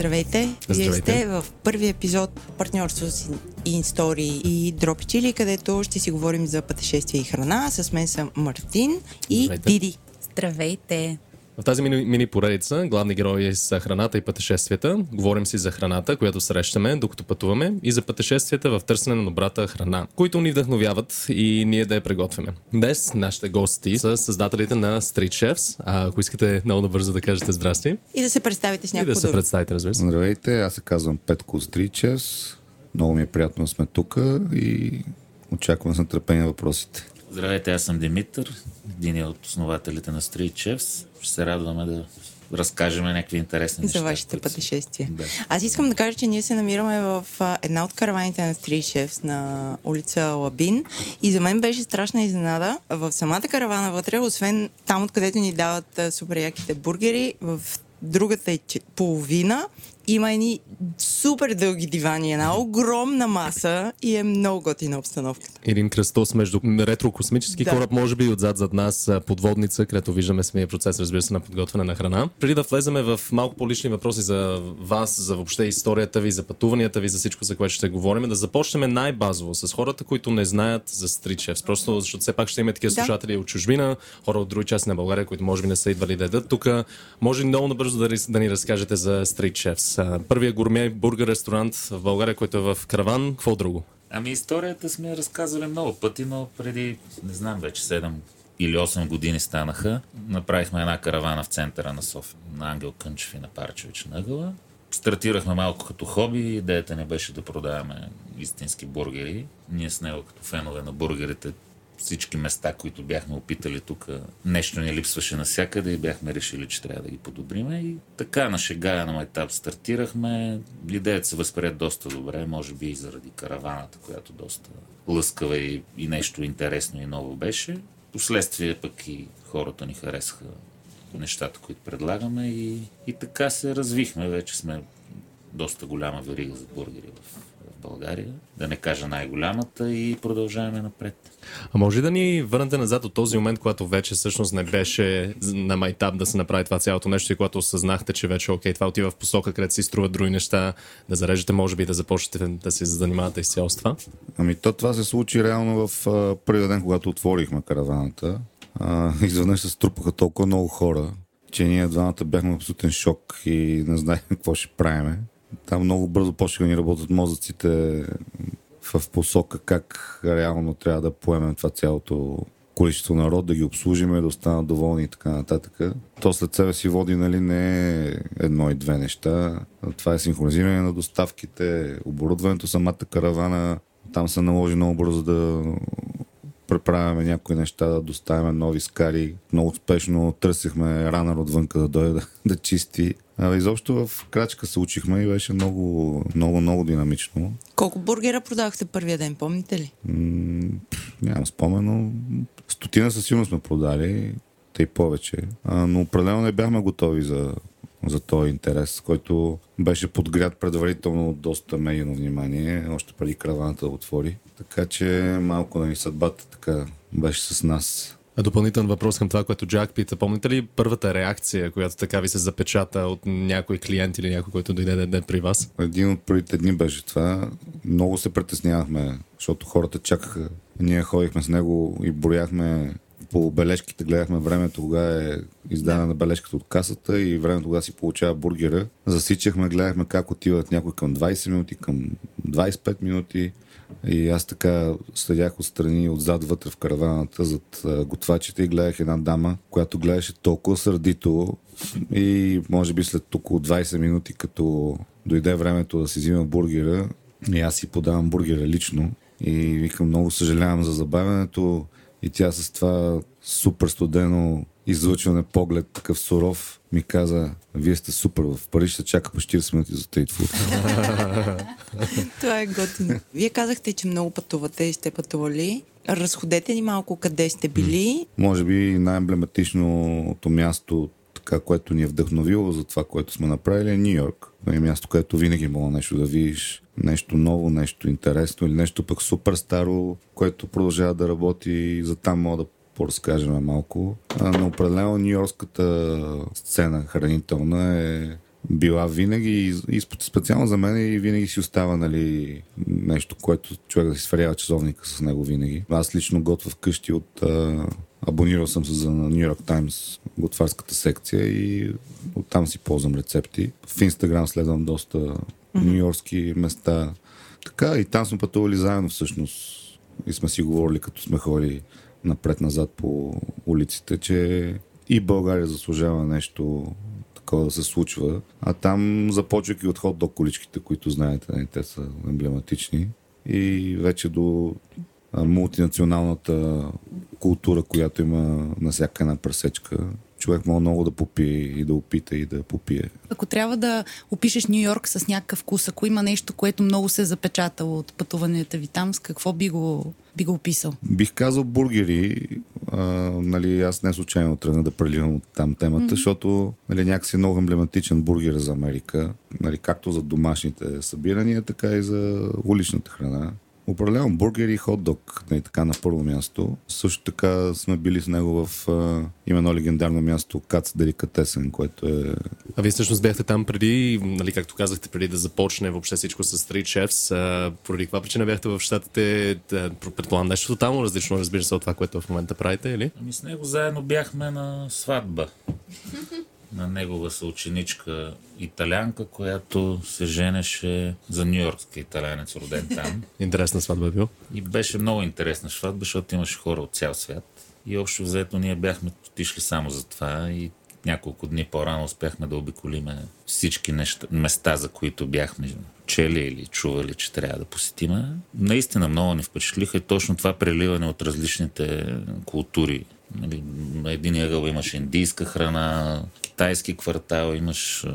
Здравейте! Вие сте в първи епизод партньорство с InStory и Dropchili, където ще си говорим за пътешествие и храна. С мен са Мартин и Здравейте. Диди. Здравейте! В тази мини, мини поредица главни герои са храната и пътешествията. Говорим си за храната, която срещаме, докато пътуваме, и за пътешествията в търсене на добрата храна, които ни вдъхновяват и ние да я приготвяме. Днес нашите гости са създателите на Street Chefs. А ако искате много набързо да кажете здрасти И да се представите с и някакво да се представите, разбира се. Здравейте, аз се казвам Петко Стричес. Много ми е приятно да сме тук и очаквам с нетърпение въпросите. Здравейте, аз съм Димитър, един от основателите на Street Chefs. Ще се радваме да разкажем някакви интересни неща. за вашите които пътешествия. Да. Аз искам да кажа, че ние се намираме в една от караваните на Chefs на улица Лабин и за мен беше страшна изненада. В самата каравана вътре, освен там, откъдето ни дават супер яките бургери, в другата е половина има едни супер дълги дивани, една огромна маса и е много готина обстановката. Един кръстос между ретро-космически Да. кораб, може би и отзад зад нас подводница, където виждаме самия процес, разбира се, на подготвяне на храна. Преди да влеземе в малко по-лични въпроси за вас, за въобще историята ви, за пътуванията ви, за всичко, за което ще говорим, да започнем най-базово с хората, които не знаят за Chefs. Просто защото все пак ще има такива Да. слушатели от чужбина, хора от други части на България, които може би не са идвали да ядат. Тук може много набързо да, да ни разкажете за Street Chefs. А, Първият гурме бургер ресторант в България, който е в Караван. Какво друго? Ами историята сме разказвали много пъти, но преди, не знам, вече 7 или 8 години станаха. Направихме една каравана в центъра на София, на Ангел Кънчев и на Парчевич Нъгъла. Стартирахме малко като хоби, идеята ни беше да продаваме истински бургери. Ние с него като фенове на бургерите всички места, които бяхме опитали тук, нещо ни липсваше навсякъде и бяхме решили, че трябва да ги подобриме. И така на шега на етап стартирахме. Идеята се възприе доста добре, може би и заради караваната, която доста лъскава и, и нещо интересно и ново беше. Последствие пък и хората ни харесаха нещата, които предлагаме и, и така се развихме. Вече сме доста голяма верига за бургери в, в България. Да не кажа най-голямата и продължаваме напред. А може да ни върнете назад от този момент, когато вече всъщност не беше на майтап да се направи това цялото нещо и когато осъзнахте, че вече окей, това отива в посока, където си струват други неща, да зарежете, може би да започнете да се занимавате изцяло с това? Ами то това се случи реално в а, първия ден, когато отворихме караваната. А, изведнъж се струпаха толкова много хора, че ние двамата бяхме в абсолютен шок и не знаехме какво ще правиме. Там много бързо почнаха да ни работят мозъците в посока как реално трябва да поемем това цялото количество народ, да ги обслужиме, да останат доволни и така нататък. То след себе си води нали, не едно и две неща. Това е синхронизиране на доставките, оборудването, самата каравана. Там се наложи много бързо да преправяме някои неща, да доставяме нови скари. Много успешно търсихме ранър отвънка да дойде да, да чисти. Изобщо в крачка се учихме и беше много, много, много динамично. Колко бургера продавахте първия ден, помните ли? М, нямам спомен, но стотина със сигурност сме продали, тъй повече. А, но определено не бяхме готови за, за този интерес, който беше подгрят предварително доста медийно внимание, още преди караваната да отвори. Така че малко да ни съдбата така беше с нас. А допълнителен въпрос към това, което Джак пита. Помните ли първата реакция, която така ви се запечата от някой клиент или някой, който дойде да яде при вас? Един от първите дни беше това. Много се притеснявахме, защото хората чакаха. Ние ходихме с него и брояхме по бележките, гледахме времето, кога е издадена на бележката от касата и времето, кога си получава бургера. Засичахме, гледахме как отиват някой към 20 минути, към 25 минути. И аз така следях отстрани, отзад вътре в караваната, зад готвачите и гледах една дама, която гледаше толкова сърдито и може би след около 20 минути, като дойде времето да си взима бургера, и аз си подавам бургера лично и викам много съжалявам за забавянето. И тя с това супер студено излъчване поглед, такъв суров, ми каза, вие сте супер, в Париж се чака по 40 минути за стритфуд. Това е готино. Вие казахте, че много пътувате и сте пътували. Разходете ни малко къде сте били. Може би най-емблематичното място, така, което ни е вдъхновило за това, което сме направили е Нью Йорк. Е място, където винаги мога нещо да видиш, нещо ново, нещо интересно или нещо пък супер старо, което продължава да работи и за там мога да поразкажем малко. А, но определено Нью-Йоркската сцена хранителна е била винаги и, специално за мен и винаги си остава нали, нещо, което човек да си сверява часовника с него винаги. Аз лично готвя вкъщи от... А, абонирал съм се за Нью Йорк Таймс готварската секция и оттам си ползвам рецепти. В Инстаграм следвам доста нью-йоркски места. Така и там сме пътували заедно всъщност и сме си говорили като сме ходили напред-назад по улиците, че и България заслужава нещо такова да се случва. А там, започвайки от ход до количките, които знаете, не, те са емблематични, и вече до мултинационалната култура, която има на всяка една пресечка, човек може много да попие и да опита и да попие. Ако трябва да опишеш Нью Йорк с някакъв вкус, ако има нещо, което много се е запечатало от пътуванията ви там, с какво би го, би го описал? Бих казал бургери. А, нали, аз не случайно тръгна да преливам от там темата, mm-hmm. защото нали, някакси е много емблематичен бургер за Америка. Нали, както за домашните събирания, така и за уличната храна. Определено бургер и хот-дог, не, така на първо място. Също така сме били с него в а, именно легендарно място Кац Деликатесен, което е... А вие всъщност бяхте там преди, нали, както казахте, преди да започне въобще всичко с Street Chefs. А, поради каква причина бяхте в щатите? Предполагам нещо тотално различно, разбира се, от това, което в момента правите, или? Ами с него заедно бяхме на сватба на негова съученичка италянка, която се женеше за нью-йоркска италянец, роден там. Интересна сватба е бил. И беше много интересна сватба, защото имаше хора от цял свят. И общо взето ние бяхме отишли само за това и няколко дни по-рано успяхме да обиколиме всички неща, места, за които бяхме чели или чували, че трябва да посетиме. Наистина много ни впечатлиха и точно това преливане от различните култури. Нали, на един ъгъл имаш индийска храна, китайски квартал, имаш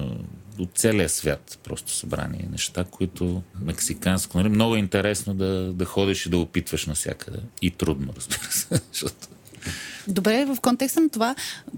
от целия свят просто събрани неща, които мексиканско. Нали? Много е интересно да, да ходиш и да опитваш навсякъде. И трудно, разбира се, защото Добре, в контекста на това,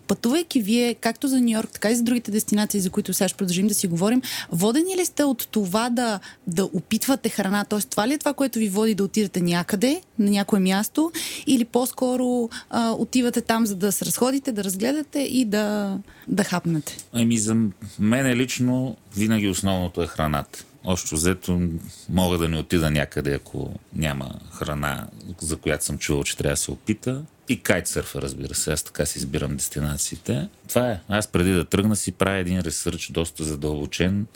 пътувайки вие, както за Нью Йорк, така и за другите дестинации, за които сега ще продължим да си говорим, водени ли сте от това да, да опитвате храна? Т.е. това ли е това, което ви води да отидете някъде, на някое място, или по-скоро а, отивате там, за да се разходите, да разгледате и да, да хапнете? Ами за мен лично винаги основното е храната. Още взето мога да не отида някъде, ако няма храна, за която съм чувал, че трябва да се опита. И кайтсърфа, разбира се. Аз така си избирам дестинациите. Това е. Аз преди да тръгна си правя един ресърч доста задълбочен.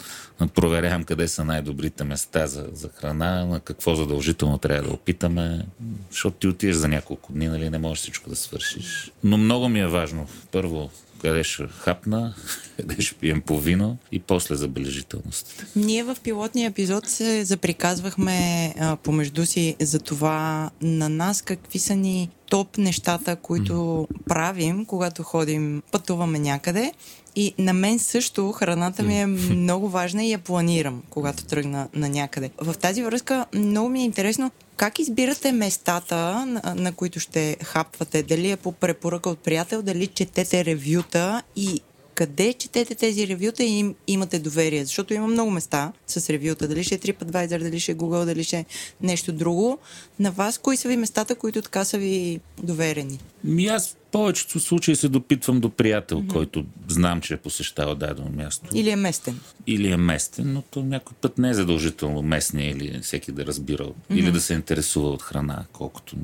Проверявам къде са най-добрите места за, за храна, на какво задължително трябва да опитаме. Защото ти отидеш за няколко дни, нали, не можеш всичко да свършиш. Но много ми е важно. Първо, къде ще хапна, къде ще пием по вино и после забележителностите. Ние в пилотния епизод се заприказвахме а, помежду си за това на нас какви са ни топ нещата, които mm. правим, когато ходим, пътуваме някъде. И на мен също храната ми е много важна и я планирам, когато тръгна на някъде. В тази връзка много ми е интересно как избирате местата, на, на които ще хапвате? Дали е по препоръка от приятел, дали четете ревюта и къде четете тези ревюта и им, имате доверие? Защото има много места с ревюта. Дали ще е TripAdvisor, дали ще е Google, дали ще е нещо друго. На вас, кои са ви местата, които така са ви доверени? Ми аз в повечето случаи се допитвам до приятел, mm-hmm. който знам, че е посещавал дадено място. Или е местен. Или е местен, но то някой път не е задължително местния или всеки да разбира, mm-hmm. или да се интересува от храна, колкото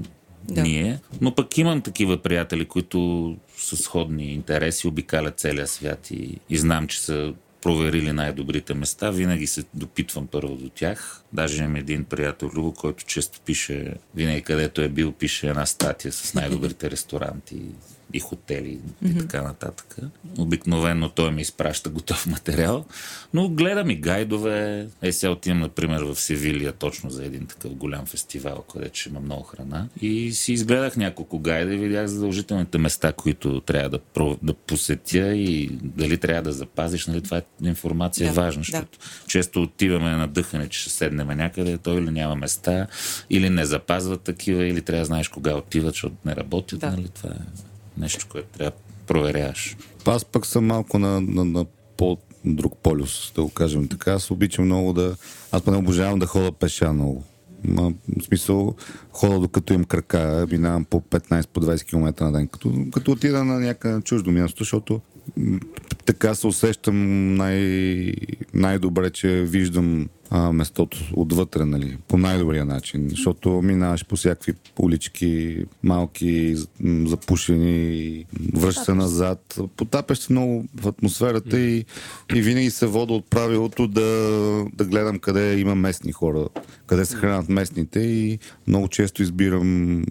да. ние. Но пък имам такива приятели, които са сходни интереси, обикалят целия свят и, и знам, че са проверили най-добрите места. Винаги се допитвам първо до тях. Даже имам един приятел, Любо, който често пише, винаги където е бил, пише една статия с най-добрите ресторанти и хотели mm-hmm. и така нататък. Обикновено той ми изпраща готов материал, но гледам и гайдове. Е, сега отивам, например, в Севилия точно за един такъв голям фестивал, където ще има много храна. И си изгледах няколко гайда и видях задължителните места, които трябва да, да посетя и дали трябва да запазиш. Нали, това е информация да, важна, защото да. често отиваме на дъхане, че ще седнем някъде, той или няма места, или не запазват такива, или трябва да знаеш кога отиват, защото не работят. Да. Нали, това е нещо, което трябва да проверяваш. Аз пък съм малко на, на, на по друг полюс, да го кажем така. Аз обичам много да... Аз поне обожавам да хода пеша много. Ма, в смисъл, хода докато им крака, минавам по 15 по 20 км на ден. Като, като отида на някакъв чуждо място, защото така се усещам най- най-добре, че виждам а, местото отвътре, нали, по най-добрия начин, защото минаваш по всякакви улички, малки, запушени, връща се назад, потапяш се много в атмосферата и, и винаги се вода от правилото да, да гледам къде има местни хора, къде се хранят местните и много често избирам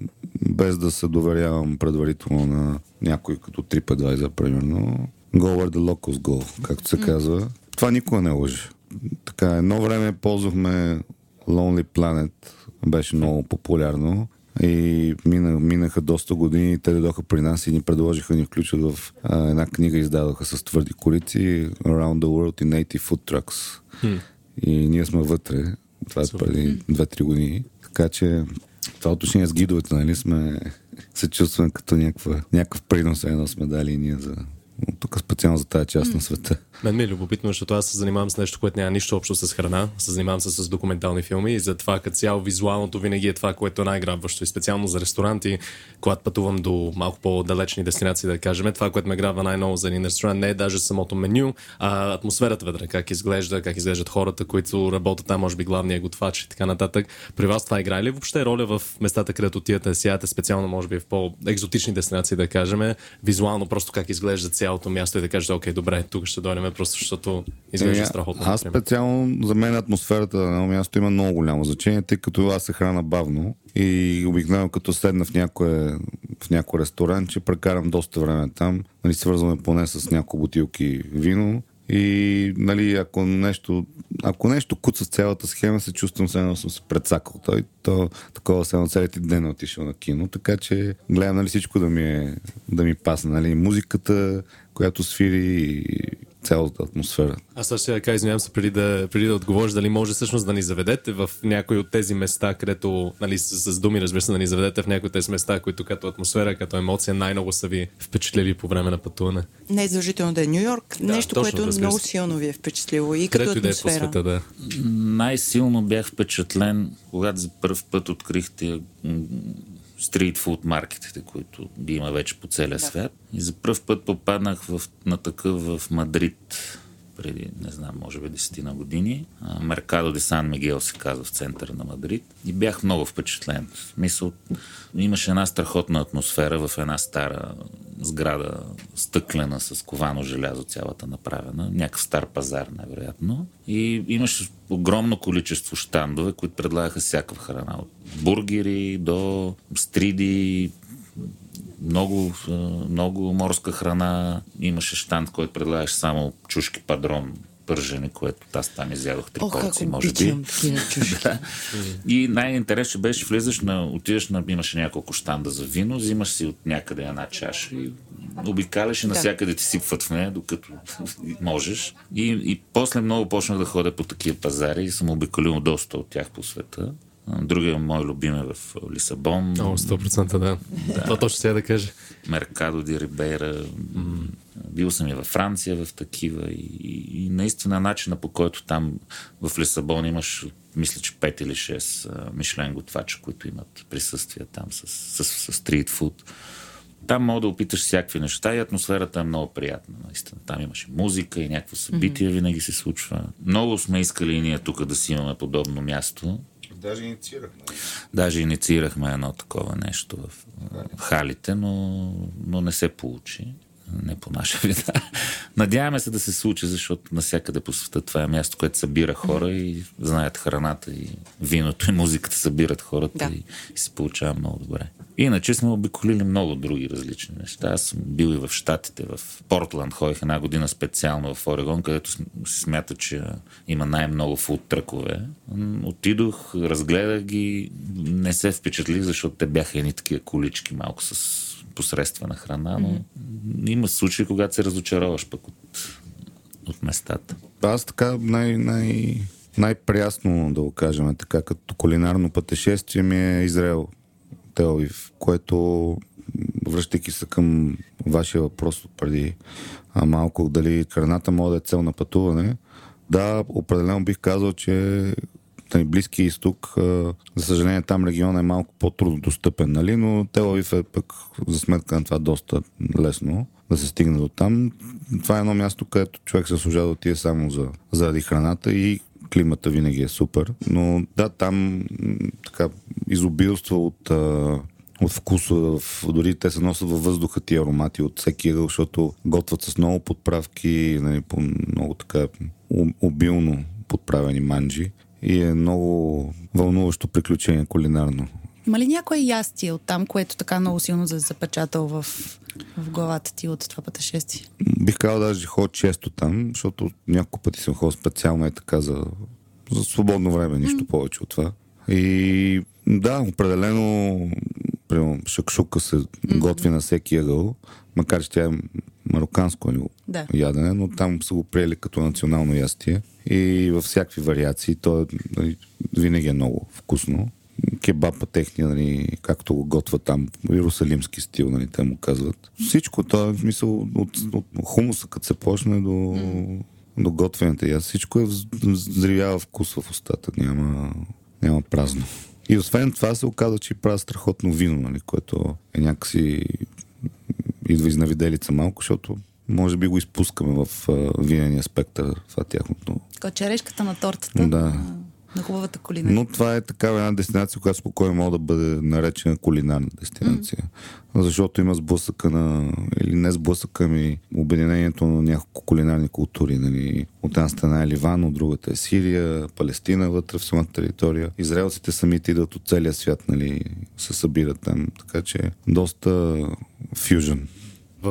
без да се доверявам предварително на някой като TripAdvisor, примерно. Go where the locals go, както се казва. Това никога не лъжи. Така, едно време ползвахме Lonely Planet, беше много популярно. И мина, минаха доста години и те дойдоха при нас и ни предложиха ни включат в а, една книга, издадоха с твърди корици Around the World in 80 Food Trucks. И ние сме вътре. Това е преди 2-3 години. Така че това отношение с гидовете, нали, сме се чувстваме като някаква, някакъв принос, едно сме дали и ние за тук специално за тази част на света. Мен ми е любопитно, защото аз се занимавам с нещо, което няма нищо общо с храна. Се занимавам се с документални филми и затова като цяло визуалното винаги е това, което е най-грабващо. И специално за ресторанти, когато пътувам до малко по-далечни дестинации, да кажем, това, което ме грабва най-ново за един ресторант, не е даже самото меню, а атмосферата вътре, как изглежда, как изглеждат хората, които работят там, може би главният готвач и така нататък. При вас това играе ли въобще роля в местата, където отивате сияте, специално може би в по-екзотични дестинации, да кажем, визуално просто как изглежда цялото място и да кажете, окей, добре, тук ще дойдем просто защото изглежда Е, страхотно. Аз например. специално за мен атмосферата на едно място има много голямо значение, тъй като аз се храна бавно и обикновено като седна в някое, в някой ресторант, че прекарам доста време там. Нали, свързваме поне с няколко бутилки вино и нали, ако нещо, ако нещо куца с цялата схема, се чувствам все едно съм се предсакал. Той, то, такова се на целите ден е отишъл на кино, така че гледам нали, всичко да ми, е, да ми пасне. Нали, музиката, която свири и цялата атмосфера. Аз също ще да кажа, извинявам се, преди да, преди да отговориш, дали може всъщност да ни заведете в някои от тези места, където, нали, с, с думи, разбира се, да ни заведете в някои от тези места, които като атмосфера, като емоция най-много са ви впечатлили по време на пътуване. Не е задължително да е Нью Йорк. Да, Нещо, точно, което разбира много силно ви е впечатлило и като Където и да е по атмосфера. света, да. Най-силно бях впечатлен, когато за първ път открихте стритфуд маркетите, които ги има вече по целия свят. И за първ път попаднах в, на такъв в Мадрид преди, не знам, може би десетина години. Меркадо де Сан Мигел се казва в центъра на Мадрид. И бях много впечатлен. В смисъл, имаше една страхотна атмосфера в една стара сграда, стъклена с ковано желязо, цялата направена. Някакъв стар пазар, най-вероятно. И имаше огромно количество щандове, които предлагаха всякаква храна. От бургери до стриди, много, много морска храна. Имаше штанд, който предлагаш само чушки падрон пържени, което аз там изядох три О, порции, може би. Да. И най-интересно беше, влизаш на, отиваш на, имаше няколко штанда за вино, взимаш си от някъде една чаша и обикаляш и навсякъде ти сипват в нея, докато можеш. И, и после много почнах да ходя по такива пазари и съм обиколил доста от тях по света. Другия мой любим е в Лисабон. О, 100% да. Това точно сега да кажа. Меркадо ди Рибейра. Бил съм и във Франция в такива и, и, и наистина начина по който там в Лисабон имаш мисля, че 5 или 6 а, Мишлен готвача, които имат присъствие там с, с, с, стрит фуд. Там мога да опиташ всякакви неща и атмосферата е много приятна. Наистина. Там имаше музика и някакво събитие винаги се случва. Много сме искали и ние тук да си имаме подобно място. Даже инициирахме. Даже инициирахме едно такова нещо в в халите, но, но не се получи. Не по наша вина. Надяваме се да се случи, защото навсякъде по света това е място, което събира хора и знаят храната и виното и музиката събират хората Да. и, и се получава много добре. Иначе сме обиколили много други различни неща. Аз съм бил и в Штатите, в Портланд ходих една година специално в Орегон, където се смята, че има най-много фуд тръкове. М, Отидох, разгледах ги, не се впечатлих, защото те бяха едни такива колички малко с посредствена храна, но има случаи, когато се разочароваш пък от, от местата. Аз така най- най- най-прясно да го кажем, така като кулинарно пътешествие ми е Израел, Телавив, което връщайки се към вашия въпрос от преди а, малко, дали храната може да е цел на пътуване, да, определено бих казал, че тъй, Близки изток. За съжаление, там регион е малко по-трудно достъпен, нали? но Тел Авив е пък за сметка на това доста лесно да се стигне до там. Това е едно място, където човек се служа да отиде само за, заради храната и климата винаги е супер. Но да, там така изобилства от от вкуса, дори те се носят във въздуха ти аромати от всеки ъгъл, защото готвят с много подправки, нали, по много така обилно подправени манджи и е много вълнуващо приключение кулинарно. Има ли някое ястие от там, което така много силно се запечатал в, в главата ти от това пътешествие? Бих казал даже ходя често там, защото няколко пъти съм ходил специално е така за, за свободно време, нищо mm. повече от това. И да, определено примерно, шакшука се mm-hmm. готви на всеки ъгъл, макар че тя е мароканско да. ядене, но там са го приели като национално ястие и във всякакви вариации. То е, нали, винаги е много вкусно. Кебапа техния, нали, както го готвят там, иерусалимски стил, нали, те му казват. Всичко, то е в смисъл от, от, хумуса, като се почне до, mm. до готвенето. И всичко е взривява вкус в устата. Няма, няма празно. И освен това се оказа, че правя страхотно вино, нали, което е някакси идва изнавиделица малко, защото може би го изпускаме в винения спектър, това тяхното. Така черешката на тортата. Да на хубавата кулинария. Но това е такава една дестинация, която спокойно може да бъде наречена кулинарна дестинация. Mm. Защото има сблъсъка на, или не сблъсъка, ми обединението на няколко кулинарни култури. Нали. От една страна е Ливан, от другата е Сирия, Палестина вътре в самата територия. Израелците самите идват от целия свят, нали, се събират там. Така че доста фюжен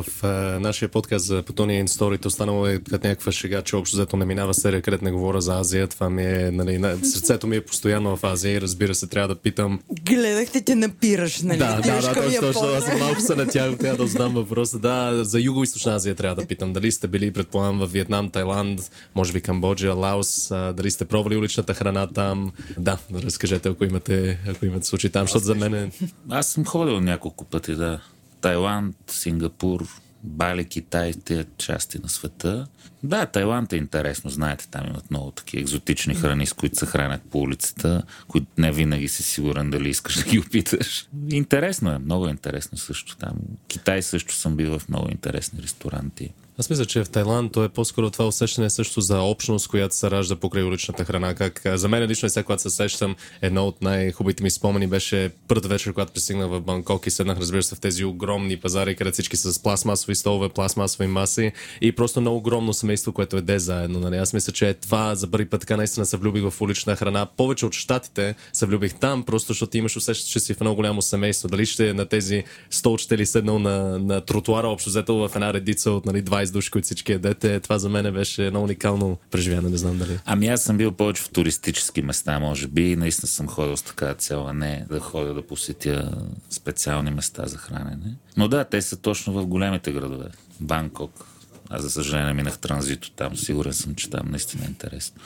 в а, нашия подкаст за Plutonian Story останало е като някаква шега, че общо взето не минава серия, където не говоря за Азия. Това ми е, нали, на, сърцето ми е постоянно в Азия и разбира се, трябва да питам. Гледахте те напираш, нали? Да, да, да, точно, точно. Аз малко се натягам, трябва да знам въпроса. Да, за Юго-Источна Азия трябва да питам. Дали сте били, предполагам, в Виетнам, Тайланд, може би Камбоджа, Лаос, а, дали сте пробвали уличната храна там. Да, разкажете, ако имате, ако имате случай там, защото за мен е... Аз съм ходил няколко пъти, да. Тайланд, Сингапур, Бали, Китай, тези части на света. Да, Тайланд е интересно, знаете, там имат много такива екзотични храни, с които се хранят по улицата, които не винаги си сигурен дали искаш да ги опиташ. Интересно е, много интересно също там. Китай също съм бил в много интересни ресторанти. Аз мисля, че в Тайланд то е по-скоро това усещане също за общност, която се ражда покрай уличната храна. Как, за мен лично е сега, когато се сещам, едно от най-хубавите ми спомени беше първата вечер, когато пристигнах в Банкок и седнах, разбира се, в тези огромни пазари, където всички са с пластмасови столове, пластмасови маси и просто много огромно семейство, което е де заедно. Нали? Аз мисля, че това за първи път така наистина се влюбих в улична храна. Повече от щатите се влюбих там, просто защото имаш усещане, че си в много голямо семейство. Дали ще е на тези столчета или седнал на, на тротуара, общо взето в една редица от нали, 20 души, които всички едете. Това за мен беше едно уникално преживяване, не знам дали. Ами аз съм бил повече в туристически места, може би. Наистина съм ходил с така цел, а не да ходя да посетя специални места за хранене. Но да, те са точно в големите градове. Банкок, аз, за съжаление, минах транзито там. Сигурен съм, че там наистина е интересно.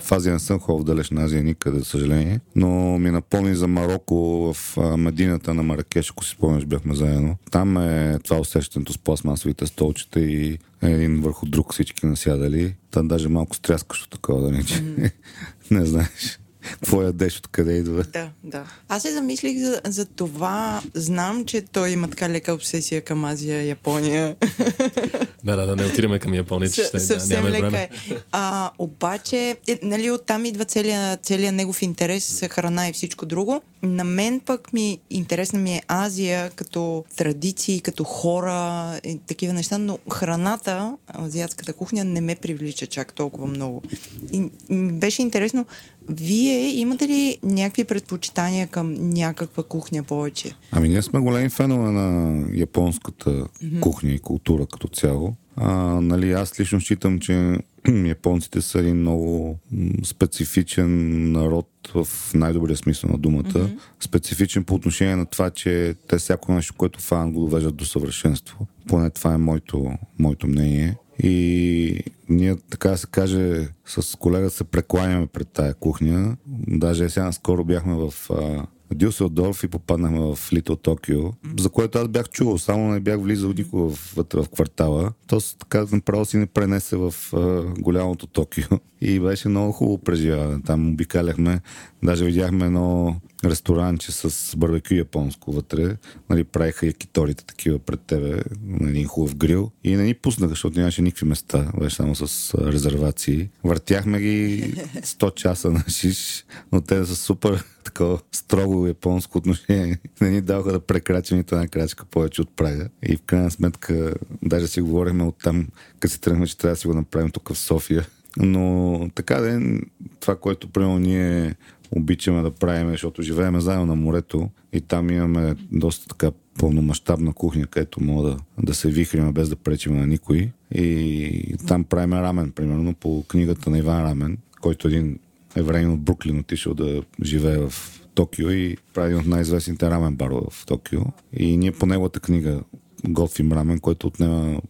В Азия не съм ходил в далечна Азия никъде, за съжаление. Но ми напомни за Марокко в Медината на Маракеш, ако си спомняш, бяхме заедно. Там е това усещането с пластмасовите столчета и един върху друг всички насядали. Там даже малко стряскащо такова, да не, че mm-hmm. не знаеш какво ядеш, откъде идва. Да, да. Аз се замислих за, за това. Знам, че той има така лека обсесия към Азия, Япония. Да, да, да, не отираме към Япония, че ще, съвсем да, лека е. А, обаче, е, нали, оттам идва целият, целият негов интерес храна и всичко друго. На мен пък ми интересна ми е Азия като традиции, като хора и такива неща, но храната, азиатската кухня не ме привлича чак толкова много. И беше интересно вие имате ли някакви предпочитания към някаква кухня повече? Ами ние сме големи фенове на японската mm-hmm. кухня и култура като цяло. А, нали, аз лично считам, че японците са един много специфичен народ в най-добрия смисъл на думата. Mm-hmm. Специфичен по отношение на това, че те всяко нещо, което фан го довеждат до съвършенство. Поне това е моето, моето мнение. И ние, така да се каже, с колега се прекланяме пред тая кухня. Даже сега скоро бяхме в а, Дюселдорф и попаднахме в Литл Токио, за което аз бях чувал, само не бях влизал никога вътре в квартала. То така направо си не пренесе в а, голямото Токио и беше много хубаво преживяване. Там обикаляхме, даже видяхме едно ресторанче с барбекю японско вътре. Нали, правиха якиторите такива пред тебе на един хубав грил и не ни пуснаха, защото нямаше никакви места. Беше само с резервации. Въртяхме ги 100 часа на шиш, но те са супер такова строго японско отношение. Не ни даваха да прекрачим нито една крачка повече от прага. И в крайна сметка, даже си говорихме от там, като си тръгнахме, че трябва да си го направим тук в София. Но така е, това, което примерно ние обичаме да правим, защото живееме заедно на морето и там имаме доста така пълномащабна кухня, където мога да, да се вихриме без да пречим на никой. И там правим рамен, примерно, по книгата на Иван Рамен, който един евреин от Бруклин отишъл да живее в Токио и прави един от най-известните рамен бар в Токио. И ние по неговата книга готвим рамен, който отнема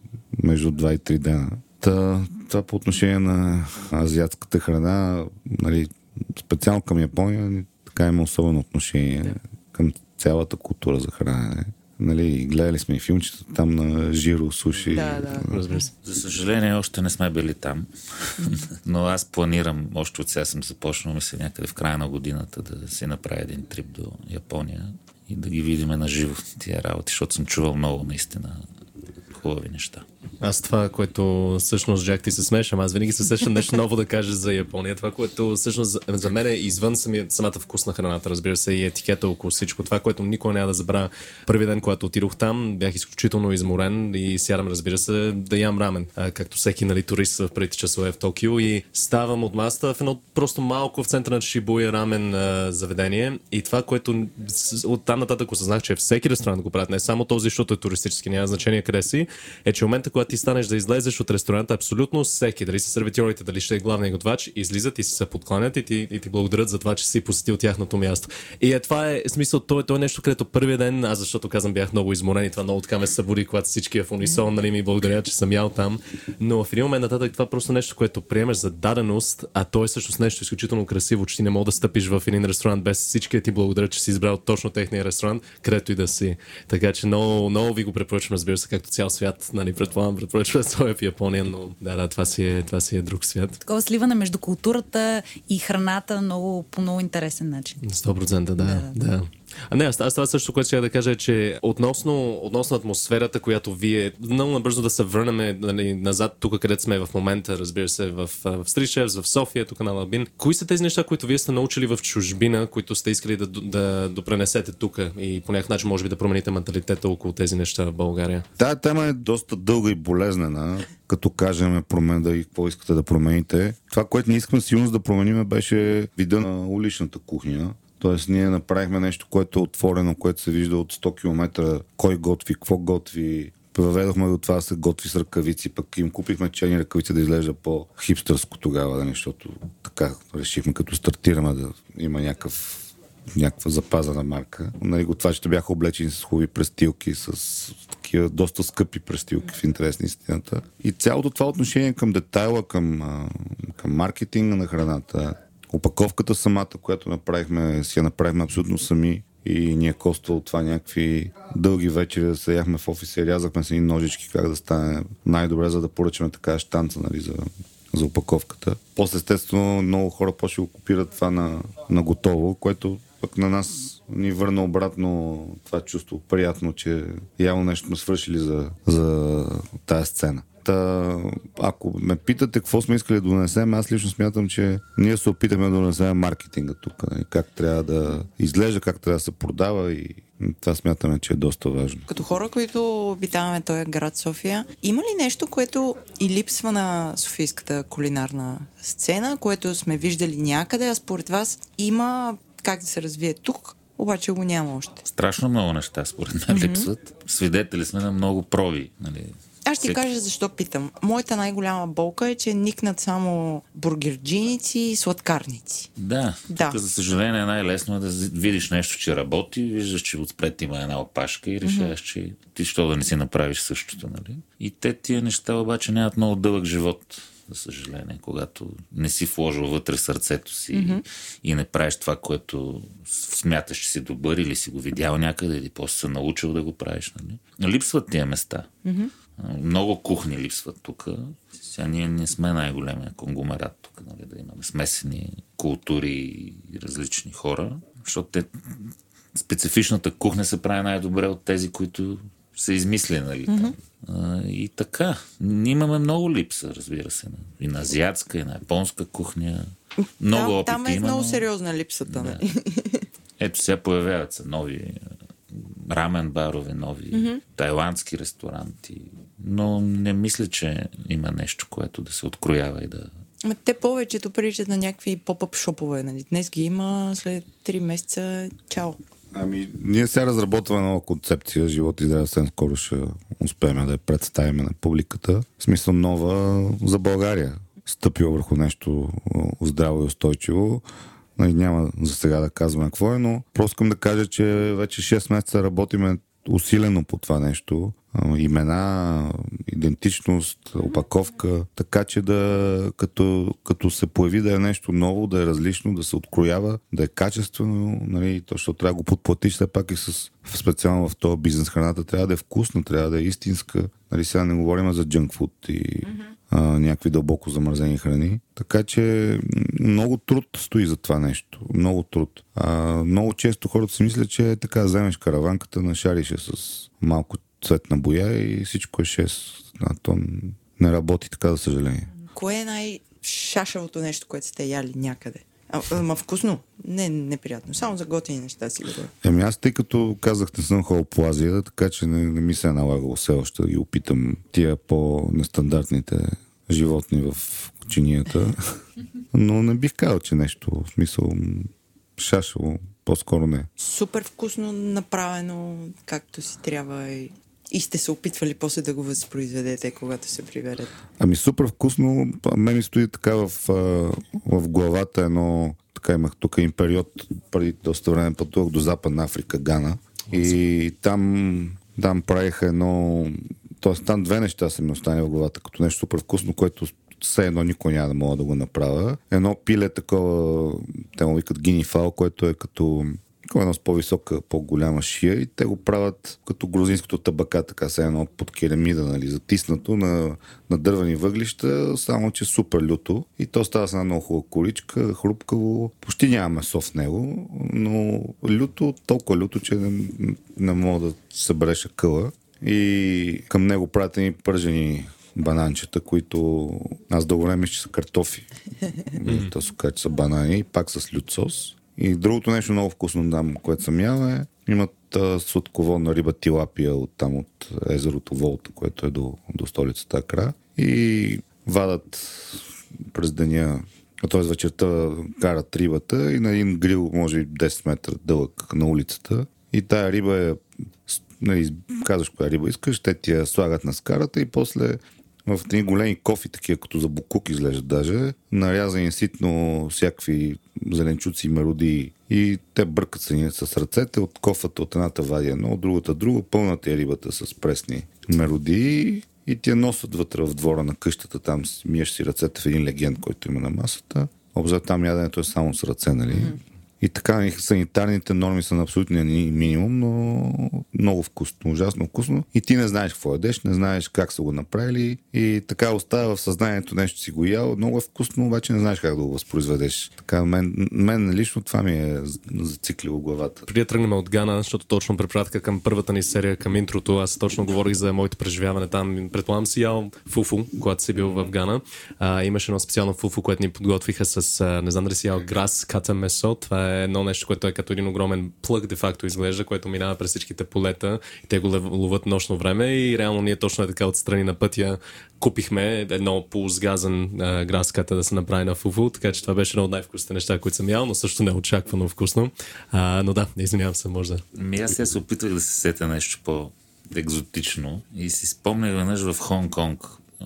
между 2 и 3 дена. Та, това по отношение на азиатската храна, нали, специално към Япония, така има особено отношение към цялата култура за хранене. Нали, гледали сме и филмчета там на Жиро, Суши. Да, да. Разбира се. За съжаление, още не сме били там. Но аз планирам, още от сега съм започнал, мисля, някъде в края на годината да си направя един трип до Япония и да ги видим на живо тия работи, защото съм чувал много наистина хубави неща. Аз това, което всъщност Жак ти се смееш, ама аз винаги се сещам нещо ново да кажа за Япония. Това, което всъщност за, мен е извън самия, самата вкус на храната, разбира се, и етикета около всичко. Това, което никога няма да забравя. Първи ден, когато отидох там, бях изключително изморен и сядам, разбира се, да ям рамен, а, както всеки нали, турист в преди часове в Токио. И ставам от маста в едно просто малко в центъра на Шибуя рамен а, заведение. И това, което от там нататък осъзнах, че всеки ресторант го правят, не само този, защото е туристически, няма значение къде си, е, че в момента, когато ти станеш да излезеш от ресторанта, абсолютно всеки, дали са сервитьорите, дали ще е главният готвач, излизат и се подкланят и ти, и ти благодарят за това, че си посетил тяхното място. И е, това е смисъл, то е, то е нещо, където първия ден, аз защото казвам, бях много изморен и това много така ме събуди, когато всички е в унисон, нали ми благодаря, че съм ял там. Но в един момент нататък това е просто нещо, което приемеш за даденост, а то е всъщност нещо изключително красиво, че ти не мога да стъпиш в един ресторант без всички ти благодарят, че си избрал точно техния ресторант, където и да си. Така че много, много ви го препоръчвам, разбира се, както цял свят, нали, предполагам, препоръчва своя в Япония, но да, да, това си е, това си е друг свят. Такова сливане между културата и храната много, по много интересен начин. 100% да, да. да. А не, аз, аз това също, което ще да кажа е, че относно, относно атмосферата, която вие много набързо да се върнем нали, назад тук, където сме в момента, разбира се, в, в Стричевс, в София, тук на Лабин. Кои са тези неща, които вие сте научили в чужбина, които сте искали да, да допренесете тук и по някакъв начин може би да промените менталитета около тези неща в България? Тая тема е доста дълга и болезнена, като кажем промен, да и какво искате да промените. Това, което ние искаме силно да променим беше вида на уличната кухня. Тоест ние направихме нещо, което е отворено, което се вижда от 100 км, кой готви, какво готви. Въведохме до това да се готви с ръкавици, пък им купихме черни ръкавици да изглежда по-хипстърско тогава, нали, защото така решихме като стартираме да има някакъв някаква запазена марка. Нали, готвачите бяха облечени с хубави престилки, с такива доста скъпи престилки в интерес на истината. И цялото това отношение към детайла, към, към маркетинга на храната, опаковката самата, която направихме, си я направихме абсолютно сами и ни е коствало това някакви дълги вечери да се яхме в офиса и рязахме с едни ножички как да стане най-добре, за да поръчаме така штанца нали, за, за опаковката. После естествено много хора почва го копират това на, на готово, което пък на нас ни върна обратно това чувство приятно, че явно нещо сме свършили за, за тая сцена. Та, ако ме питате какво сме искали да донесем, аз лично смятам, че ние се опитаме да донесем маркетинга тук. нали, Как трябва да изглежда, как трябва да се продава и това смятаме, че е доста важно. Като хора, които обитаваме този град София, има ли нещо, което и липсва на софийската кулинарна сцена, което сме виждали някъде, а според вас има как да се развие тук, обаче го няма още? Страшно много неща, според мен, липсват. Свидетели сме на много проби. Нали? Аз ще ти кажа защо питам. Моята най-голяма болка е, че никнат само бургерджиници и сладкарници. Да, Да. тук за съжаление най-лесно е да видиш нещо, че работи, виждаш, че отпред има една опашка и решаваш, че ти що да не си направиш същото. Нали? И те тия неща обаче нямат много дълъг живот. за съжаление, когато не си вложил вътре сърцето си mm-hmm. и не правиш това, което смяташ, че си добър или си го видял някъде, или после се научил да го правиш. Нали? Липсват тия места. Mm-hmm. Много кухни липсват тук. Сега ние не сме най-големия конгломерат тук, нали, да имаме смесени култури и различни хора, защото те, специфичната кухня се прави най-добре от тези, които са измислени. Нали, mm-hmm. А, и така. Ние имаме много липса, разбира се. И на азиатска, и на японска кухня. Много там, опити там е има, много но... сериозна липсата. Да. Нали? Ето сега появяват се нови рамен барове, нови mm-hmm. тайландски ресторанти. Но не мисля, че има нещо, което да се откроява и да... Ма те повечето приличат на някакви поп-ъп шопове. Нали? Днес ги има, след 3 месеца, чао. Ами, ние сега разработваме нова концепция. Живот и здраве съвсем скоро ще успеем да я представим на публиката. В смисъл нова за България. Стъпила върху нещо здраво и устойчиво. Нали, няма за сега да казвам какво е, но просто искам да кажа, че вече 6 месеца работиме усилено по това нещо. Имена, идентичност, опаковка, така че да, като, като се появи да е нещо ново, да е различно, да се откроява, да е качествено, нали, то, защото трябва да го подплатиш все пак и с, специално в този бизнес храната, трябва да е вкусна, трябва да е истинска. Нали, сега не говорим за джънк фуд и mm-hmm а, някакви дълбоко замързени храни. Така че много труд стои за това нещо. Много труд. А, много често хората си мислят, че е така вземеш караванката, нашарише с малко цветна боя и всичко е 6. А то не работи така, за съжаление. Кое е най-шашавото нещо, което сте яли някъде? А, ама вкусно. Не, неприятно. Само за готини неща си говоря. Еми аз, тъй като казах, не съм ходил по Азия, така че не, не ми се е налагало все още да ги опитам тия по-нестандартните животни в чинията. Но не бих казал, че нещо, в смисъл, шашало, по-скоро не. Супер вкусно направено, както си трябва и и сте се опитвали после да го възпроизведете, когато се приберете? Ами супер вкусно. Мен ми стои така в, в главата едно... Така имах тук един период, преди доста време пътувах до Западна Африка, Гана. И там, там правиха едно... Тоест там две неща са ми остане в главата, като нещо супер вкусно, което все едно никой няма да мога да го направя. Едно пиле такова, те му викат гинифал, което е като едно с по-висока, по-голяма шия и те го правят като грузинското табака, така се едно под керамида, нали, затиснато на, на дървени въглища, само че супер люто. И то става с една много хубава количка, хрупкаво, почти няма месо в него, но люто, толкова люто, че не, не мога да събереш къла. И към него правят и пържени бананчета, които аз дълго време че са картофи. То се че са банани, пак с лют сос. И другото нещо много вкусно дам, което съм ял е, имат а, сладководна риба тилапия от там от езерото Волта, което е до, до столицата Акра. И вадат през деня, т.е. вечерта карат рибата и на един грил, може би 10 метра дълъг на улицата. И тая риба е, нали, казваш коя риба искаш, те ти я слагат на скарата и после в едни големи кофи, такива като за букук изглеждат даже, нарязани ситно всякакви зеленчуци и мероди и те бъркат се с ръцете от кофата от едната вади едно, от другата друго, пълната е рибата с пресни мероди и я носят вътре в двора на къщата, там миеш си ръцете в един легенд, който има на масата. Обзор там яденето е само с ръце, нали? Mm-hmm. И така, санитарните норми са на абсолютния минимум, но много вкусно, ужасно вкусно. И ти не знаеш какво ядеш, не знаеш как са го направили. И така остава в съзнанието нещо си го ял. Много е вкусно, обаче не знаеш как да го възпроизведеш. Така, мен, мен лично това ми е зациклило главата. Преди да тръгнем от Гана, защото точно препратка към първата ни серия, към интрото, аз точно говорих за моите преживяване там. Предполагам си ял фуфу, когато си бил в Гана. А, имаше едно специално фуфу, което ни подготвиха с, не знам дали си ял грас, ката месо. Това е едно нещо, което е като един огромен плък, де факто изглежда, което минава през всичките полета и те го ловат нощно време и реално ние точно е така отстрани на пътя купихме едно полусгазен граската да се направи на фуфу, така че това беше едно от най-вкусните неща, които съм ял, но също неочаквано вкусно. А, но да, извинявам се, може да. Ми аз сега се опитвах да се сетя нещо по-екзотично и си спомнях веднъж в Хонг-Конг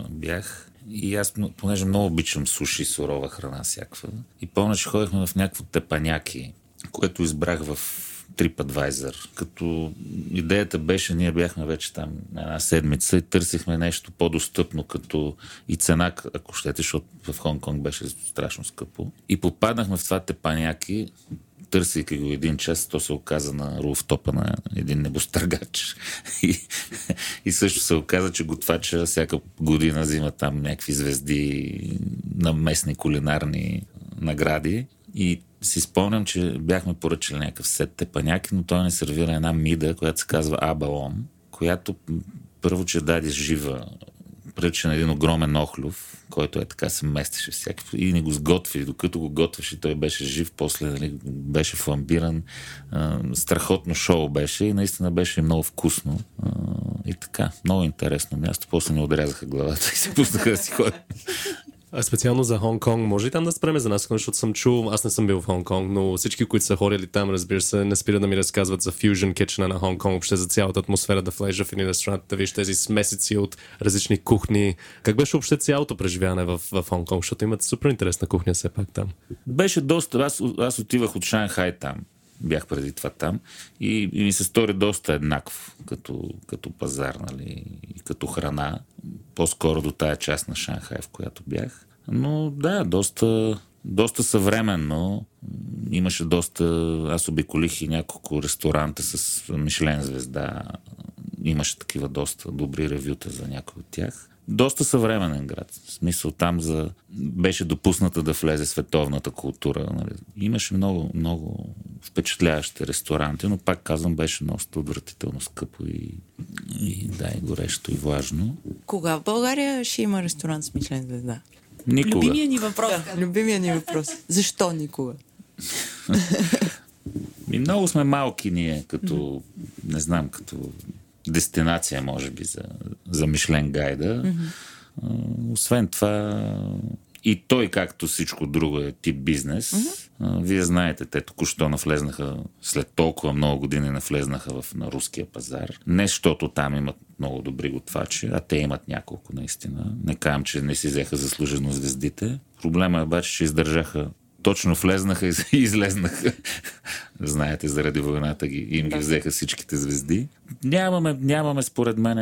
бях и аз, понеже много обичам суши, сурова храна всякаква, и помня, че ходихме в някакво тепаняки, което избрах в TripAdvisor. Като идеята беше, ние бяхме вече там една седмица и търсихме нещо по-достъпно, като и цена, ако щете, защото в Хонг-Конг беше страшно скъпо. И попаднахме в това тепаняки, търсейки го един час, то се оказа на руфтопа на един небостъргач. И, и също се оказа, че готвача всяка година взима там някакви звезди на местни кулинарни награди. И си спомням, че бяхме поръчали някакъв сет тепаняки, но той не сервира една мида, която се казва Абалон, която първо, че даде жива прилича на един огромен охлюв, който е така се местеше всякакво и ни го сготви. Докато го готвеше, той беше жив, после нали, беше фламбиран. А, страхотно шоу беше и наистина беше много вкусно. А, и така, много интересно място. После ни отрязаха главата и се пуснаха да си ходят. А специално за Хонг-Конг, може ли там да спреме за нас, защото съм чул, аз не съм бил в Хонг-Конг, но всички, които са ходили там, разбира се, не спират да ми разказват за Fusion Kitchen на Хонг-Конг, въобще за цялата атмосфера да влежа в един ресторант, да виж тези смесици от различни кухни. Как беше въобще цялото преживяване в, в Хонг-Конг, защото имат супер интересна кухня все пак там. Беше доста, аз, аз отивах от Шанхай там бях преди това там и, и ми се стори доста еднакво като, като пазар, нали, и като храна. По-скоро до тая част на Шанхай, в която бях. Но да, доста, доста съвременно. Имаше доста... Аз обиколих и няколко ресторанта с Мишлен звезда. Имаше такива доста добри ревюта за някои от тях доста съвременен град. В смисъл там за... беше допусната да влезе световната култура. Нали. Имаше много, много впечатляващи ресторанти, но пак казвам, беше доста отвратително скъпо и, и да, и горещо и влажно. Кога в България ще има ресторант с Мишлен звезда? Никога. Любимия ни въпрос. Да, любимия ни въпрос. Защо никога? И много сме малки ние, като, не знам, като дестинация, може би, за, за Мишлен гайда. Mm-hmm. Освен това, и той, както всичко друго, е тип бизнес. Mm-hmm. Вие знаете, те току-що навлезнаха, след толкова много години навлезнаха в, на руския пазар. Не защото там имат много добри готвачи, а те имат няколко наистина. Не казвам, че не си взеха заслужено звездите. Проблема е обаче, че издържаха точно влезнаха и излезнаха. Знаете, заради войната ги, им ги взеха всичките звезди. Нямаме, нямаме според мен,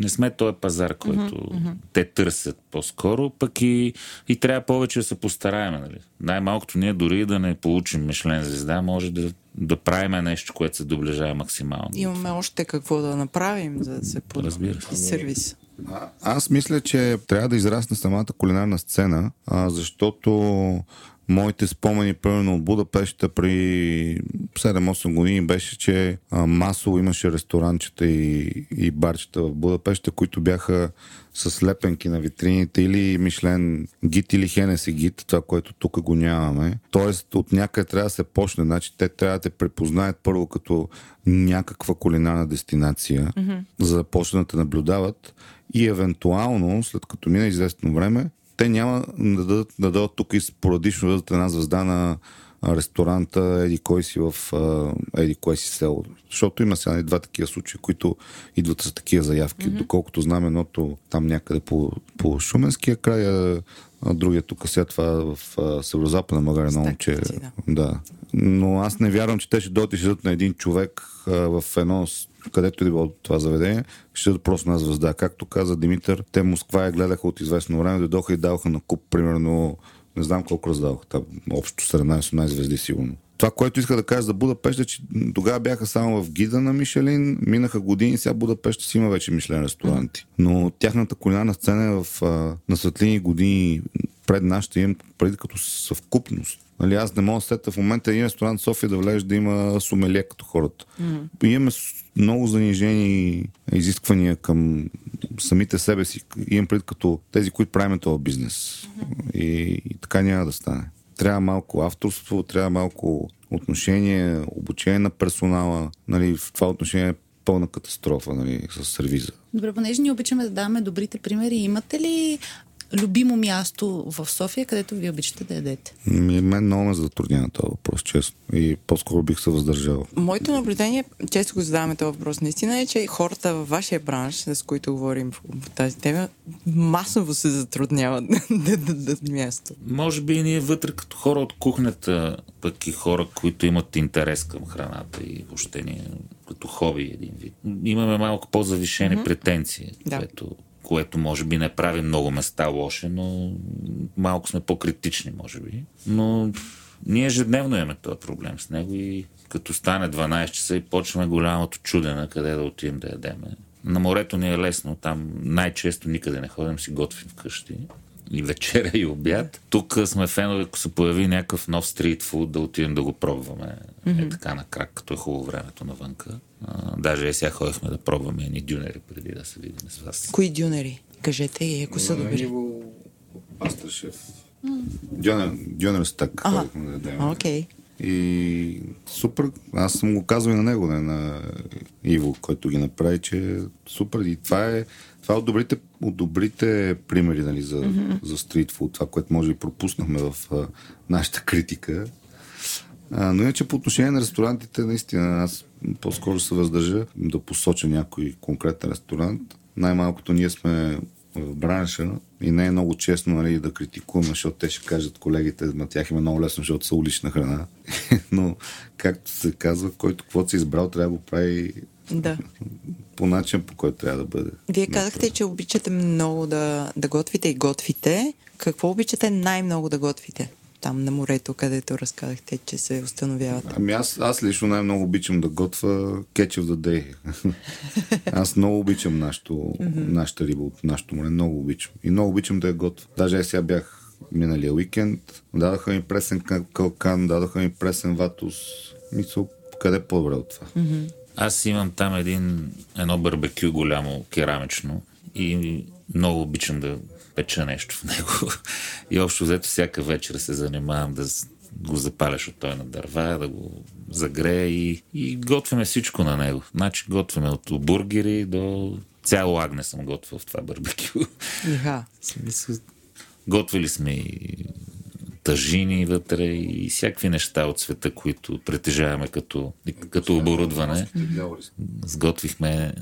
не сме този пазар, който mm-hmm. те търсят по-скоро, пък и, и трябва повече да се постараем. Нали? Най-малкото ние дори да не получим Мишлен звезда, може да, да правим нещо, което се доближава максимално. Имаме още какво да направим, за да се подобри сервис. Аз мисля, че трябва да израсне самата кулинарна сцена, а, защото моите спомени, примерно от Будапешта при 7-8 години беше, че а, масово имаше ресторанчета и, и барчета в Будапешта, които бяха с лепенки на витрините или Мишлен гит или Хенеси гит, това, което тук го нямаме. Тоест от някъде трябва да се почне. Значи те трябва да те препознаят първо като някаква кулинарна дестинация, mm-hmm. за да почнат да наблюдават и евентуално, след като мине известно време, те няма да дадат, да дадат тук и спорадично дадат една звезда на ресторанта Еди кой си в Еди кой си село. Защото има сега два такива случаи, които идват с такива заявки. Mm-hmm. Доколкото знам едното там някъде по, по Шуменския край, а, другия тук сега това в Северо-Западна България, много че... Да. да. Но аз не вярвам, че те ще дойдат и ще на един човек а, в едно където и било това заведение, ще дадат просто на звезда. Както каза Димитър, те Москва я гледаха от известно време, дойдоха и даваха на куп, примерно, не знам колко раздаваха, там, общо 17-18 звезди сигурно. Това, което иска да кажа за Будапеща, че тогава бяха само в гида на Мишелин, минаха години, сега Будапеща си има вече Мишлен ресторанти. Но тяхната кулинарна сцена е в, а, на светлини години пред нашата им, преди като съвкупност. Нали, аз не мога да сета в момента един ресторант в София да влезеш да има сумелие като хората. Mm-hmm. Имаме много занижени изисквания към самите себе си. Имам пред като тези, които правим този бизнес. Mm-hmm. И, и така няма да стане. Трябва малко авторство, трябва малко отношение, обучение на персонала. Нали, в това отношение е пълна катастрофа нали, с сервиза. Добре, понеже ние обичаме да даваме добрите примери, имате ли любимо място в София, където ви обичате да ядете? Ми, мен много ме затруднява този въпрос, честно. И по-скоро бих се въздържал. Моето наблюдение, често го задаваме този въпрос, наистина е, че хората във вашия бранш, с които говорим по, по тази тема, масово се затрудняват да дадат място. Може би и ние вътре като хора от кухнята, пък и хора, които имат интерес към храната и въобще ние като хоби един вид. Имаме малко по-завишени mm-hmm. претенции, Да. което, което може би не прави много места лоши, но малко сме по-критични, може би. Но ние ежедневно имаме този проблем с него и като стане 12 часа и почваме голямото чудене къде да отидем да ядеме. На морето ни е лесно, там най-често никъде не ходим, си готвим вкъщи. И вечеря и обяд. Тук сме фенове, ако се появи някакъв нов стрит фуд, да отидем да го пробваме. Mm-hmm. Е така на крак, като е хубаво времето навънка. А, даже и сега ходихме да пробваме едни дюнери преди да се видим с вас. Кои дюнери? Кажете и ако са добри. Пастър шеф. Дюнер, дюнер стък. Ага. Окей. И супер, аз съм го казал и на него, не на Иво, който ги направи, че е супер. И това е, това е от, добрите, от добрите примери нали, за, mm-hmm. за стритфуд, това, което може би пропуснахме в а, нашата критика. А, но иначе по отношение на ресторантите, наистина, аз по-скоро се въздържа да посоча някой конкретен ресторант. Най-малкото ние сме в бранша и не е много честно нали, да критикуваме, защото те ще кажат колегите, на тях има много лесно, защото са улична храна. Но, както се казва, който каквото си избрал, трябва да го прави Да. по начин, по който трябва да бъде. Вие казахте, че обичате много да, да готвите и готвите. Какво обичате най-много да готвите? Там на морето, където разказахте, че се установяват. Ами аз, аз лично най-много обичам да готвя of the Day. аз много обичам нашото, нашата риба от нашото море. Много обичам. И много обичам да я готвя. Даже сега бях миналия уикенд. Дадаха ми пресен кал- калкан, дадаха ми пресен ватус. Мисля, къде по-добре от това? Аз имам там един, едно барбекю голямо, керамично и много обичам да печа нещо в него. И общо взето всяка вечер се занимавам да го запаляш от той на дърва, да го загрея и, и готвяме всичко на него. Значи готвяме от бургери до цяло агне съм готвил в това барбекю. Иха. Готвили сме и тъжини вътре и всякакви неща от света, които притежаваме като, като оборудване. Сготвихме е,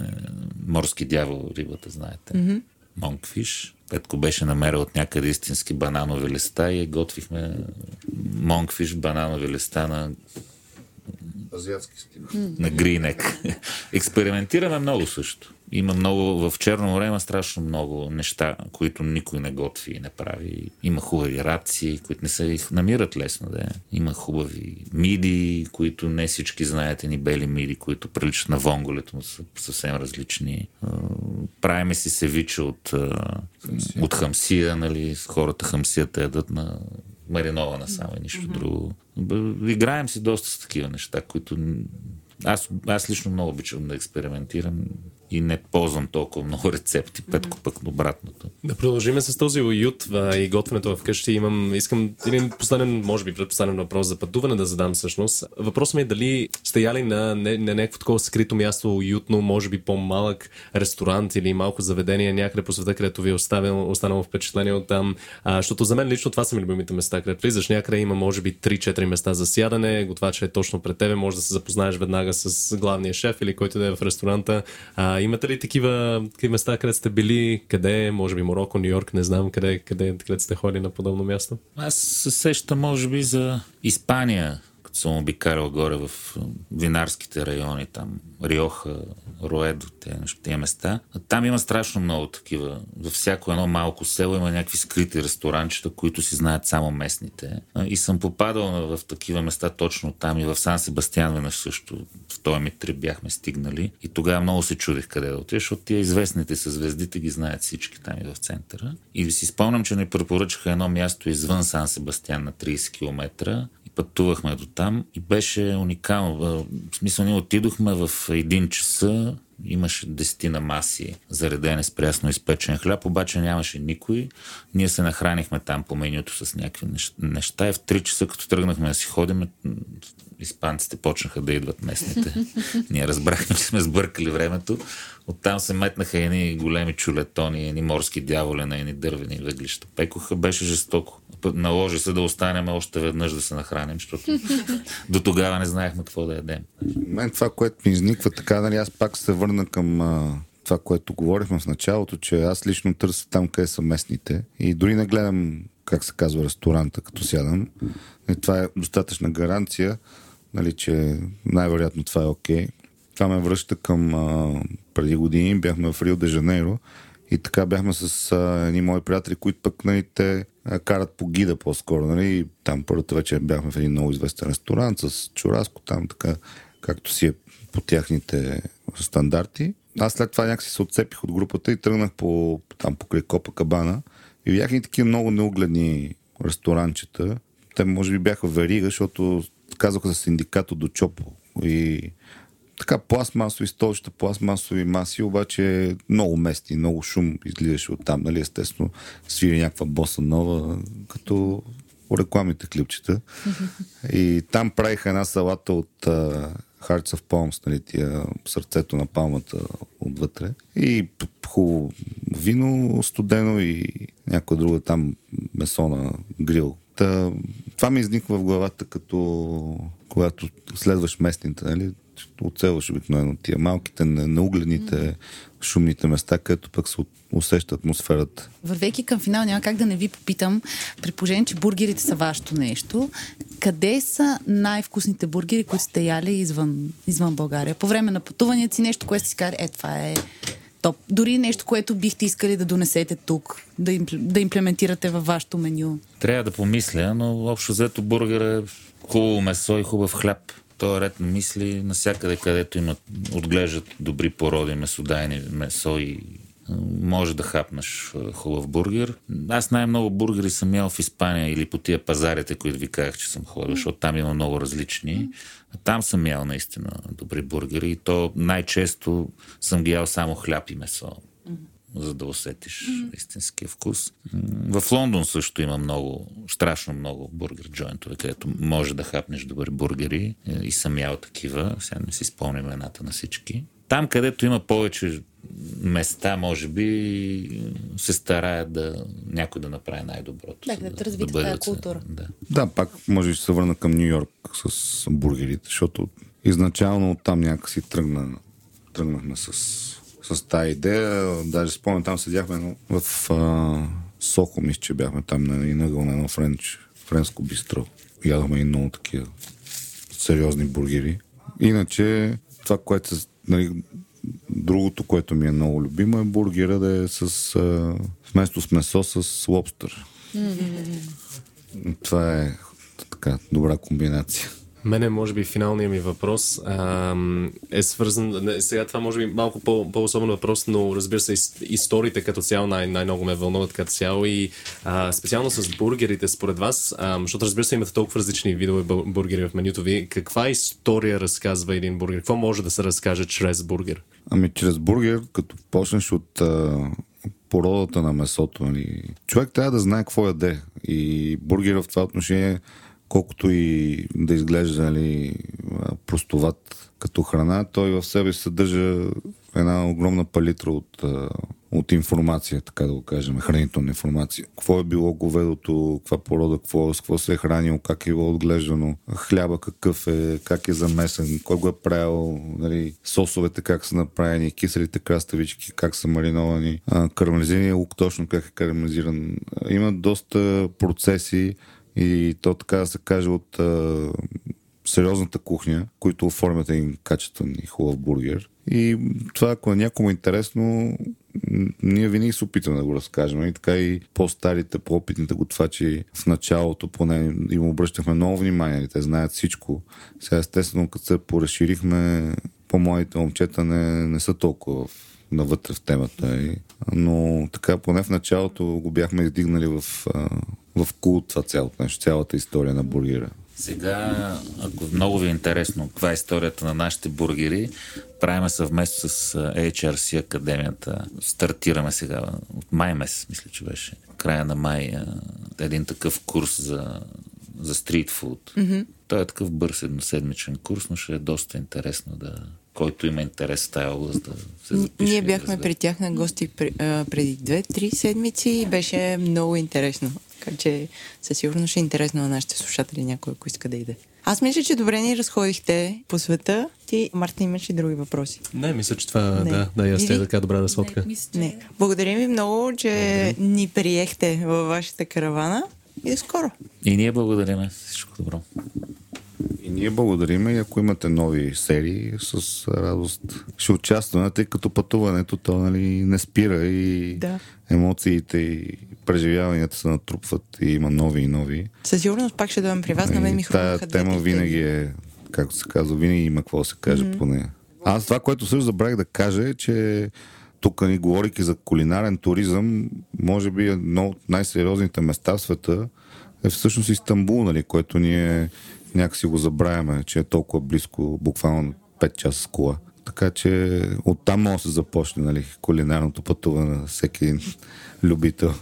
морски дявол, рибата, знаете. Mm-hmm. Монкфиш. Петко беше намерил от някъде истински бананови листа и готвихме монкфиш, бананови листа на Азиатски стил. на Гринек. Експериментираме много също. Има много, в Черно море има страшно много неща, които никой не готви и не прави. Има хубави раци, които не се намират лесно. Да. е. Има хубави миди, които не всички знаете, ни бели миди, които приличат на вонголето, но са съвсем различни. Правиме си севиче от, от хамсия, нали? Хората хамсията ядат на маринована само и нищо друго. Б- Играем си доста с такива неща, които аз, аз лично много обичам да експериментирам и не ползвам толкова много рецепти, петко пък обратното. Да продължим с този уют а, и готвенето вкъщи. Имам, искам един последен, може би предпоследен въпрос за пътуване да задам всъщност. Въпросът ми е дали сте яли на, не, на някакво такова скрито място, уютно, може би по-малък ресторант или малко заведение някъде по света, където ви е оставил, останало впечатление от там. А, защото за мен лично това са ми любимите места, където влизаш някъде, има може би 3-4 места за сядане, готвача е точно пред тебе, може да се запознаеш веднага с главния шеф или който да е в ресторанта. А, имате ли такива, такива места, където сте били? Къде? Може би Мороко, Нью Йорк, не знам къде, къде, къде сте ходили на подобно място. Аз се сещам, може би, за Испания, като съм обикарал горе в винарските райони, там Риоха, Роедо, тези, места. Там има страшно много такива. Във всяко едно малко село има някакви скрити ресторанчета, които си знаят само местните. И съм попадал в такива места точно там и в Сан Себастьян веднъж също. В този ми трип бяхме стигнали. И тогава много се чудих къде да отидеш, защото тия известните с звездите ги знаят всички там и в центъра. И си спомням, че ни препоръчаха едно място извън Сан Себастьян на 30 км пътувахме до там и беше уникално. В смисъл, ние отидохме в един часа Имаше десетина маси, заредени с прясно изпечен хляб, обаче нямаше никой. Ние се нахранихме там по менюто с някакви неща и в 3 часа, като тръгнахме да си ходим, испанците почнаха да идват местните. Ние разбрахме, че сме сбъркали времето. Оттам се метнаха едни големи чулетони, едни морски дяволи на едни дървени въглища. Пекоха, беше жестоко. Наложи се да останем още веднъж да се нахраним, защото до тогава не знаехме какво да ядем. Мен това, което ми изниква така, нали, аз пак се върна към а, това, което говорихме в началото, че аз лично търся там, къде са местните и дори не гледам, как се казва, ресторанта, като сядам. И това е достатъчна гаранция, нали, че най-вероятно това е окей. Okay. Това ме връща към а, преди години, бяхме в Рио де Жанейро и така бяхме с едни мои приятели, които пък нали, те карат по гида по-скоро. Нали. Там първата вечер бяхме в един много известен ресторант с чураско, там така, както си е по тяхните стандарти. Аз след това някакси се отцепих от групата и тръгнах по, там покрай Копа Кабана и видях и такива много неугледни ресторанчета. Те може би бяха верига, защото казаха за синдикато до Чопо. И така пластмасови столчета, пластмасови маси, обаче много мести, много шум излизаше от там, нали, естествено, свири някаква боса нова, като рекламите клипчета. И там правиха една салата от uh, Hearts of Palms, нали, тия сърцето на палмата отвътре. И хубаво вино студено и някоя друга там месо на грил. Та, това ми изниква в главата като когато следваш местните, нали? Оцелваш обикновено тия малките, неуглените, mm. шумните места, където пък се усеща атмосферата. Вървейки към финал, няма как да не ви попитам, при положение, че бургерите са вашето нещо, къде са най-вкусните бургери, които сте яли извън, извън България? По време на пътуванията си нещо, което си каже, е, това е топ. Дори нещо, което бихте искали да донесете тук, да, импл... да имплементирате във вашето меню. Трябва да помисля, но общо взето бургер е хубаво месо и хубав хляб този ред на мисли, насякъде където имат, отглеждат добри породи месодайни месо и може да хапнеш хубав бургер. Аз най-много бургери съм ял в Испания или по тия пазарите, които ви казах, че съм ходил, защото там има много различни. Там съм ял наистина добри бургери и то най-често съм ги ял само хляб и месо за да усетиш mm-hmm. истинския вкус. В Лондон също има много, страшно много бургер джойнтове, където може да хапнеш добри бургери е, и съм ял такива. Сега не си спомням имената на всички. Там, където има повече места, може би, се стараят да някой да направи най-доброто. Да, да, развита да тази култура. Да. да, пак може да се върна към Нью Йорк с бургерите, защото изначално там някакси тръгна, тръгнахме с с тази идея. Даже спомням, там седяхме в а, Сохо, мисля, че бяхме там на един ъгъл на едно френч, френско бистро. Ядохме и много такива сериозни бургери. Иначе, това, което нали, другото, което ми е много любимо е бургера да е с, а, вместо с месо с лобстър. Mm-hmm. Това е така добра комбинация. Мене, може би, финалният ми въпрос а, е свързан. Сега това може би малко по, по-особен въпрос, но разбира се, историите като цяло най- най-много ме вълнуват като цяло и а, специално с бургерите, според вас, а, защото разбира се, имате толкова различни видове бургери в менюто ви. Каква история разказва един бургер? Какво може да се разкаже чрез бургер? Ами, чрез бургер, като почнеш от а, породата на месото, нали, човек трябва да знае какво яде. И бургер в това отношение колкото и да изглежда нали, простоват като храна, той в себе съдържа една огромна палитра от, от информация, така да го кажем, хранителна информация. Какво е било говедото, каква порода, какво, с какво се е хранило, как е било отглеждано, хляба какъв е, как е замесен, кой го е правил, нали, сосовете как са направени, киселите краставички как са мариновани, карамелизирания лук точно как е карамелизиран. Има доста процеси, и то така да се каже от а, сериозната кухня, които оформят един качествен и хубав бургер. И това, ако е някому интересно, ние винаги се опитваме да го разкажем. И така и по-старите, по-опитните готвачи в началото поне им обръщахме много внимание. Те знаят всичко. Сега естествено, като се поразширихме, по-младите момчета не, не са толкова навътре в темата. Но така, поне в началото го бяхме издигнали в в култ това цялото нещо, цялата история на бургера. Сега, ако много ви е интересно каква е историята на нашите бургери, правиме съвместно с HRC Академията. Стартираме сега от май месец, мисля, че беше. Края на май един такъв курс за, за стритфуд. Mm-hmm. Той е такъв бърз едноседмичен курс, но ще е доста интересно да, който има интерес в тази област да се запише. Ние бяхме при тях на гости преди две-три седмици и беше много интересно. Така че със сигурност ще е интересно на нашите слушатели някой, ако иска да иде. Аз мисля, че добре ни разходихте по света. Ти, Марта, имаш ли други въпроси? Не, мисля, че това не. да, да, я сте така добра да сводка. Не, мисля, че... Не. Благодарим ви много, че Благодарим. ни приехте във вашата каравана и до скоро. И ние благодарим. Всичко добро. И ние благодарим и ако имате нови серии, с радост ще участваме, тъй като пътуването то нали, не спира и да. емоциите и преживяванията се натрупват и има нови и нови. Със сигурност пак ще дойдем при вас, на мен ми Тая тема винаги е, както се казва, винаги има какво да се каже mm-hmm. по нея. Аз това, което също забравих да кажа е, че тук ни говорики за кулинарен туризъм, може би едно от най-сериозните места в света е всъщност Истанбул, нали, което ние някакси го забравяме, че е толкова близко, буквално 5 часа с кола. Така че оттам може да се започне нали, кулинарното пътуване на всеки един любител.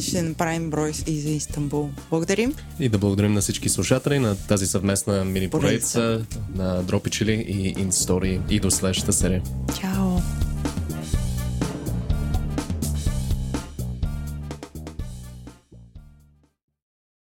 Ще направим брой и за Истанбул. Благодарим. И да благодарим на всички слушатели на тази съвместна мини поредица на Дропичили и Инстори и до следващата серия. Чао!